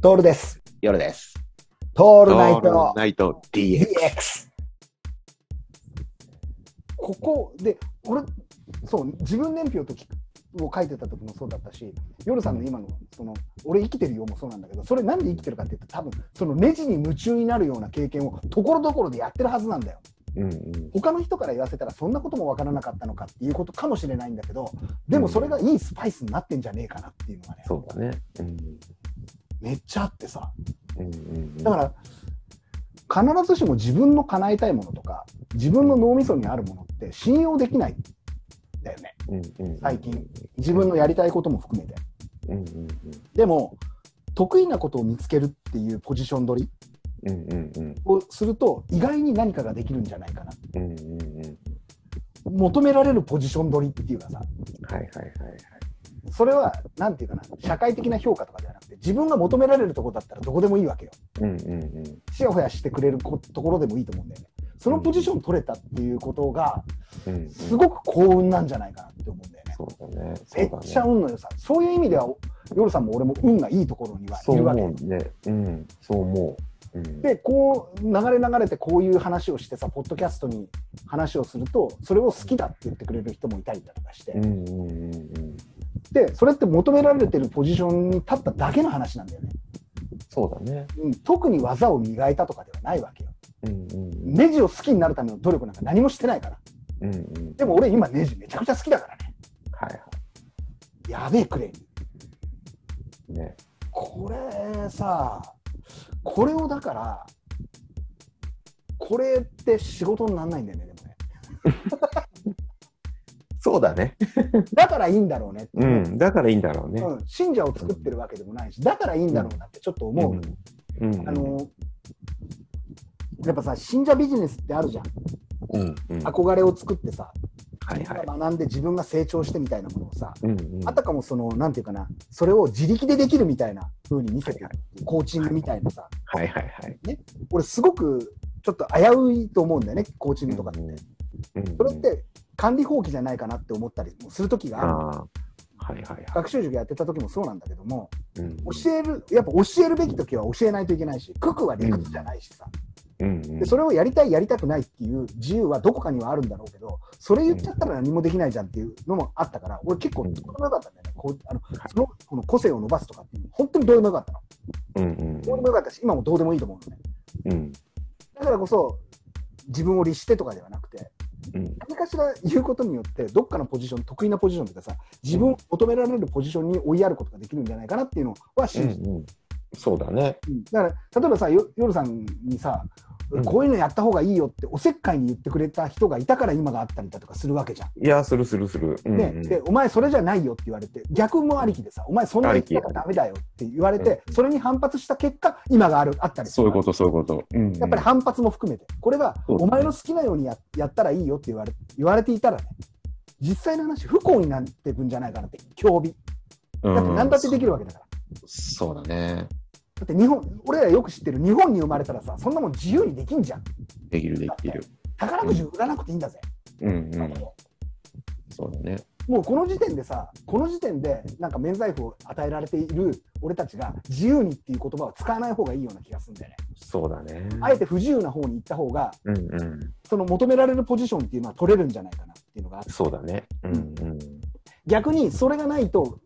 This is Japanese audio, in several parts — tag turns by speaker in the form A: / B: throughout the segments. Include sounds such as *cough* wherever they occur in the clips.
A: トールです。
B: 夜です。オ
A: トールナイト
B: ナイト DX。
A: ここで、俺、そう、自分年表ときを書いてた時もそうだったし、夜さんの今の、その、俺生きてるよもそうなんだけど、それなんで生きてるかって言うと、多分、そのネジに夢中になるような経験をところどころでやってるはずなんだよ。
B: うんうん。
A: 他の人から言わせたらそんなこともわからなかったのかっていうことかもしれないんだけど、でもそれがいいスパイスになってんじゃねえかなっていうのがね、
B: そうだね。うん。
A: めっちゃあってさ。だから、必ずしも自分の叶えたいものとか、自分の脳みそにあるものって信用できないんだよね。最近。自分のやりたいことも含めて。でも、得意なことを見つけるっていうポジション取り。をすると、意外に何かができるんじゃないかな。求められるポジション取りっていうかさ、
B: はいはいはいはい。
A: それは、なんていうかな、社会的な評価とかではなくて、自分が求められるところだったらどこでもいいわけよ。
B: うんうんうん。
A: ちやほやしてくれることころでもいいと思うんだよね。そのポジション取れたっていうことが、
B: うんうん。
A: すごく幸運なんじゃないかなって思うんだよね。
B: そうだね。
A: めっちゃ運の良さ。そういう意味では、夜さんも俺も運がいいところにはいるわけ。
B: 思うね。うん。そう思う。うん。
A: で、こう、流れ流れてこういう話をしてさ、ポッドキャストに話をすると、それを好きだって言ってくれる人もいたりだとかして
B: う、んうんうんうん。
A: で、それって求められてるポジションに立っただけの話なんだよね。
B: そうだね。
A: うん、特に技を磨いたとかではないわけよ。
B: うんうん
A: ネジを好きになるための努力なんか何もしてないから。
B: うん。うんうん。
A: でも俺今ネジめちゃくちゃ好きだからね。
B: はいは
A: やべえクレー。
B: ね。
A: これさ、これをだから、これって仕事にならないんだよね、でもね。*laughs*
B: そうだね。*laughs*
A: だからいいんだろうねって
B: うん。だからいいんだろうね。
A: うん信者を作ってるわけでもないし、だからいいんだろうなってちょっと思う。
B: うん。うん。
A: あの、やっぱさ、信者ビジネスってあるじゃん。
B: うんうん。
A: 憧れを作ってさ、
B: はいはい。
A: 学んで自分が成長してみたいなものをさ、
B: うんうん。
A: あたかもその、なんていうかな、それを自力でできるみたいな風に見せてる、コーチングみたいなさ、
B: はいはいはい。
A: 俺すごくちょっと危ういと思うんだよね、コーチングとかって。
B: うん
A: それって管理放棄じゃないかなって思ったりもする時がある。
B: はいはいはい。
A: 学習塾やってた時もそうなんだけども、
B: うん
A: 教える、やっぱ教えるべき時は教えないといけないし、九九は理屈じゃないしさ、
B: うんうん
A: で、それをやりたい、やりたくないっていう自由はどこかにはあるんだろうけど、それ言っちゃったら何もできないじゃんっていうのもあったから、俺結構どうでもよかったんだよね。こうあのそのこの個性を伸ばすとかっていうの本当にどうでもよかったの。
B: うんうん
A: どうでもよかったし、今もどうでもいいと思うのね。
B: うん
A: だからこそ、自分を律してとかではなくて、
B: うん
A: 何かしら言うことによって、どっかのポジション、得意なポジションとかさ、自分を求められるポジションに追いやることができるんじゃないかなっていうのは
B: う
A: 信じてる、
B: んそうだね。
A: うん。だから、例えばさ、よ夜さんにさ、
B: うん
A: こういうのやった方がいいよって、おせっかいに言ってくれた人がいたから今があったりだとかするわけじゃん。
B: いや、するするする。うん
A: ねで、お前それじゃないよって言われて、逆もありきでさ、お前そんな言ってたらダメだよって言われて、
B: うん
A: それに反発した結果、今があるあったりする
B: そういうこと、そういうこと。うん
A: やっぱり反発も含めて、これはお前の好きなようにややったらいいよって言われ言われていたらね、実際の話、不幸になっていくんじゃないかなって、競技。
B: うん
A: だって何だってできるわけだから。
B: そうだね。
A: だって日本、俺らよく知ってる日本に生まれたらさ、そんなもん自由にできんじゃん。
B: できる、できる。
A: 宝くじ売らなくていいんだぜ。
B: うんうん。そうだね。
A: もうこの時点でさ、この時点でなんか免罪符を与えられている俺たちが自由にっていう言葉を使わない方がいいような気がするんだよね。
B: そうだね。
A: あえて不自由な方に行った方が、
B: うんうん。
A: その求められるポジションっていうのは取れるんじゃないかなっていうのがあって
B: そうだね。うんうん。
A: 逆にそれがないと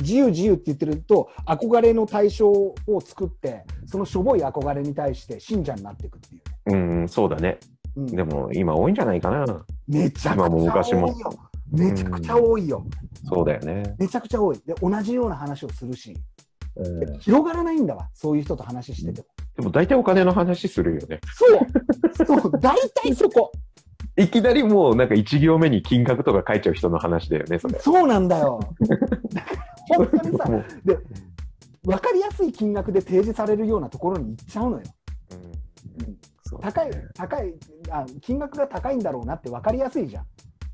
A: 自由自由って言ってると憧れの対象を作ってそのしょぼい憧れに対して信者になっていくっていう。ね、
B: うんうん、そうだね。
A: うん。
B: でも、今多いんじゃないかな。
A: めちゃくちゃ
B: 今も昔も。
A: 多いよめちゃくちゃ多いよ、
B: そうだよね。
A: めちゃくちゃ多い。で同じような話をするし。
B: うん。
A: で広がらないんだわそういう人と話してても、
B: でも大体お金の話するよね。
A: そう。そう。大体そこ。
B: いきなりもうなんか1行目に金額とか書いちゃう人の話だよね、それ。
A: そうなんだよ。だから本当にさ *laughs* で分かりやすい金額で提示されるようなところに行っちゃうのよ
B: うん
A: 高い、高いあ、金額が高いんだろうなって分かりやすいじゃん。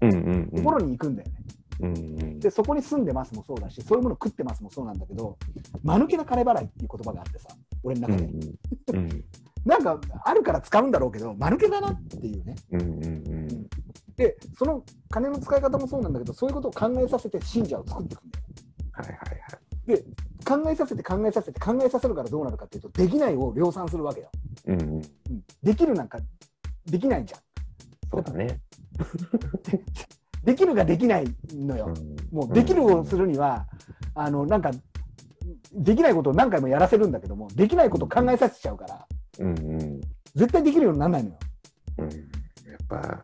B: うんうんうん
A: ところに行くんだよね。
B: うんうん
A: で、そこに住んでますもそうだし、そういうもの食ってますもそうなんだけど、間抜けな金払いっていう言葉があってさ、俺の
B: うん
A: 中で。
B: うん *laughs*
A: なんか、あるから使うんだろうけど、間抜けだなっていうね。
B: うんうんうん
A: で、その金の使い方もそうなんだけど、そういうことを考えさせて信者を作っていくんだよ。
B: はいはいはい。
A: で、考えさせて考えさせて考えさせるからどうなるかっていうと、できないを量産するわけよ。
B: うんうん。
A: うん、できるなんか、できないじゃん。
B: そうだね。*laughs*
A: できるができないのよ。もうできるをするには、あの、なんか、できないことを何回もやらせるんだけども、できないことを考えさせちゃうから、
B: うんうん。
A: 絶対できるようにならないのよ。
B: うん。やっぱ、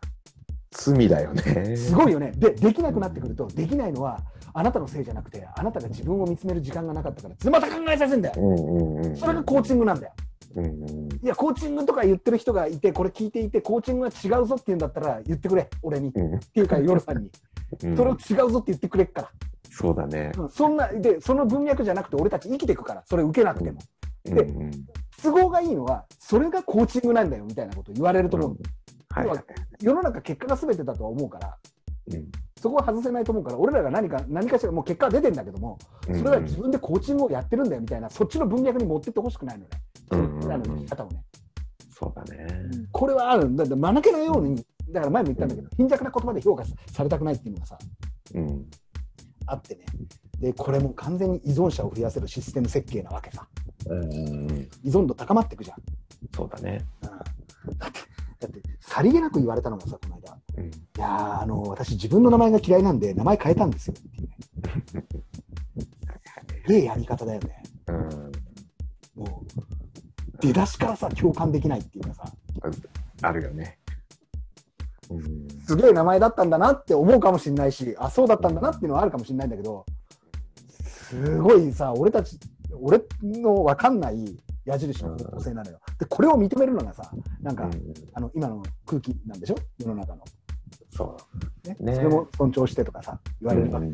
B: 罪だよね。
A: すごいよね。で、できなくなってくると、できないのは、あなたのせいじゃなくて、あなたが自分を見つめる時間がなかったから、また考えさせるんだよ。
B: うんうんうん。
A: それがコーチングなんだよ。
B: うんうん。
A: いや、コーチングとか言ってる人がいて、これ聞いていて、コーチングは違うぞって言うんだったら、言ってくれ、俺に。っ
B: うん
A: ていうか、夜さんに。
B: うん
A: それを違うぞって言ってくれっから。
B: そうだね。
A: うんそんな、で、その文脈じゃなくて、俺たち生きていくから、それ受けなくても。
B: うんうん。
A: 都合がいいのは、それがコーチングなんだよ、みたいなこと言われると思う。
B: はいはい。
A: 世の中結果が全てだとは思うから、
B: うん
A: そこは外せないと思うから、俺らが何か、何かしら、もう結果は出てんだけども、それは自分でコーチングをやってるんだよみたいな、そっちの文脈に持ってってほしくないのね。
B: うんうんうん
A: 僕らの生き方をね。
B: そうだね。
A: これはある。だって間抜けなように、だから前も言ったんだけど、貧弱な言葉で評価されたくないっていうのがさ、
B: うん。
A: あってね。で、これも完全に依存者を増やせるシステム設計なわけさ。
B: うんうん。
A: 依存度高まっていくじゃん。
B: そうだね。
A: うんだって、さりげなく言われたのがさ、この間。
B: うん。
A: いやーあの、私自分の名前が嫌いなんで、名前変えたんですよっていうね。*laughs* ええやり方だよね。
B: うん。
A: もう、出だしからさ、共感できないっていうかさ、
B: あるよね。うん。
A: すげえ名前だったんだなって思うかもしれないし、あ、そうだったんだなっていうのはあるかもしれないんだけど、すごいさ、俺たち、俺の分かんない矢印の方向性なのよ。で、これを認めるのがさ、なんか、
B: うん
A: あの、今の空気なんでしょ？世の中の。
B: そう。
A: ね。
B: ね
A: それも尊重してとかさ、言われるわけ。
B: うん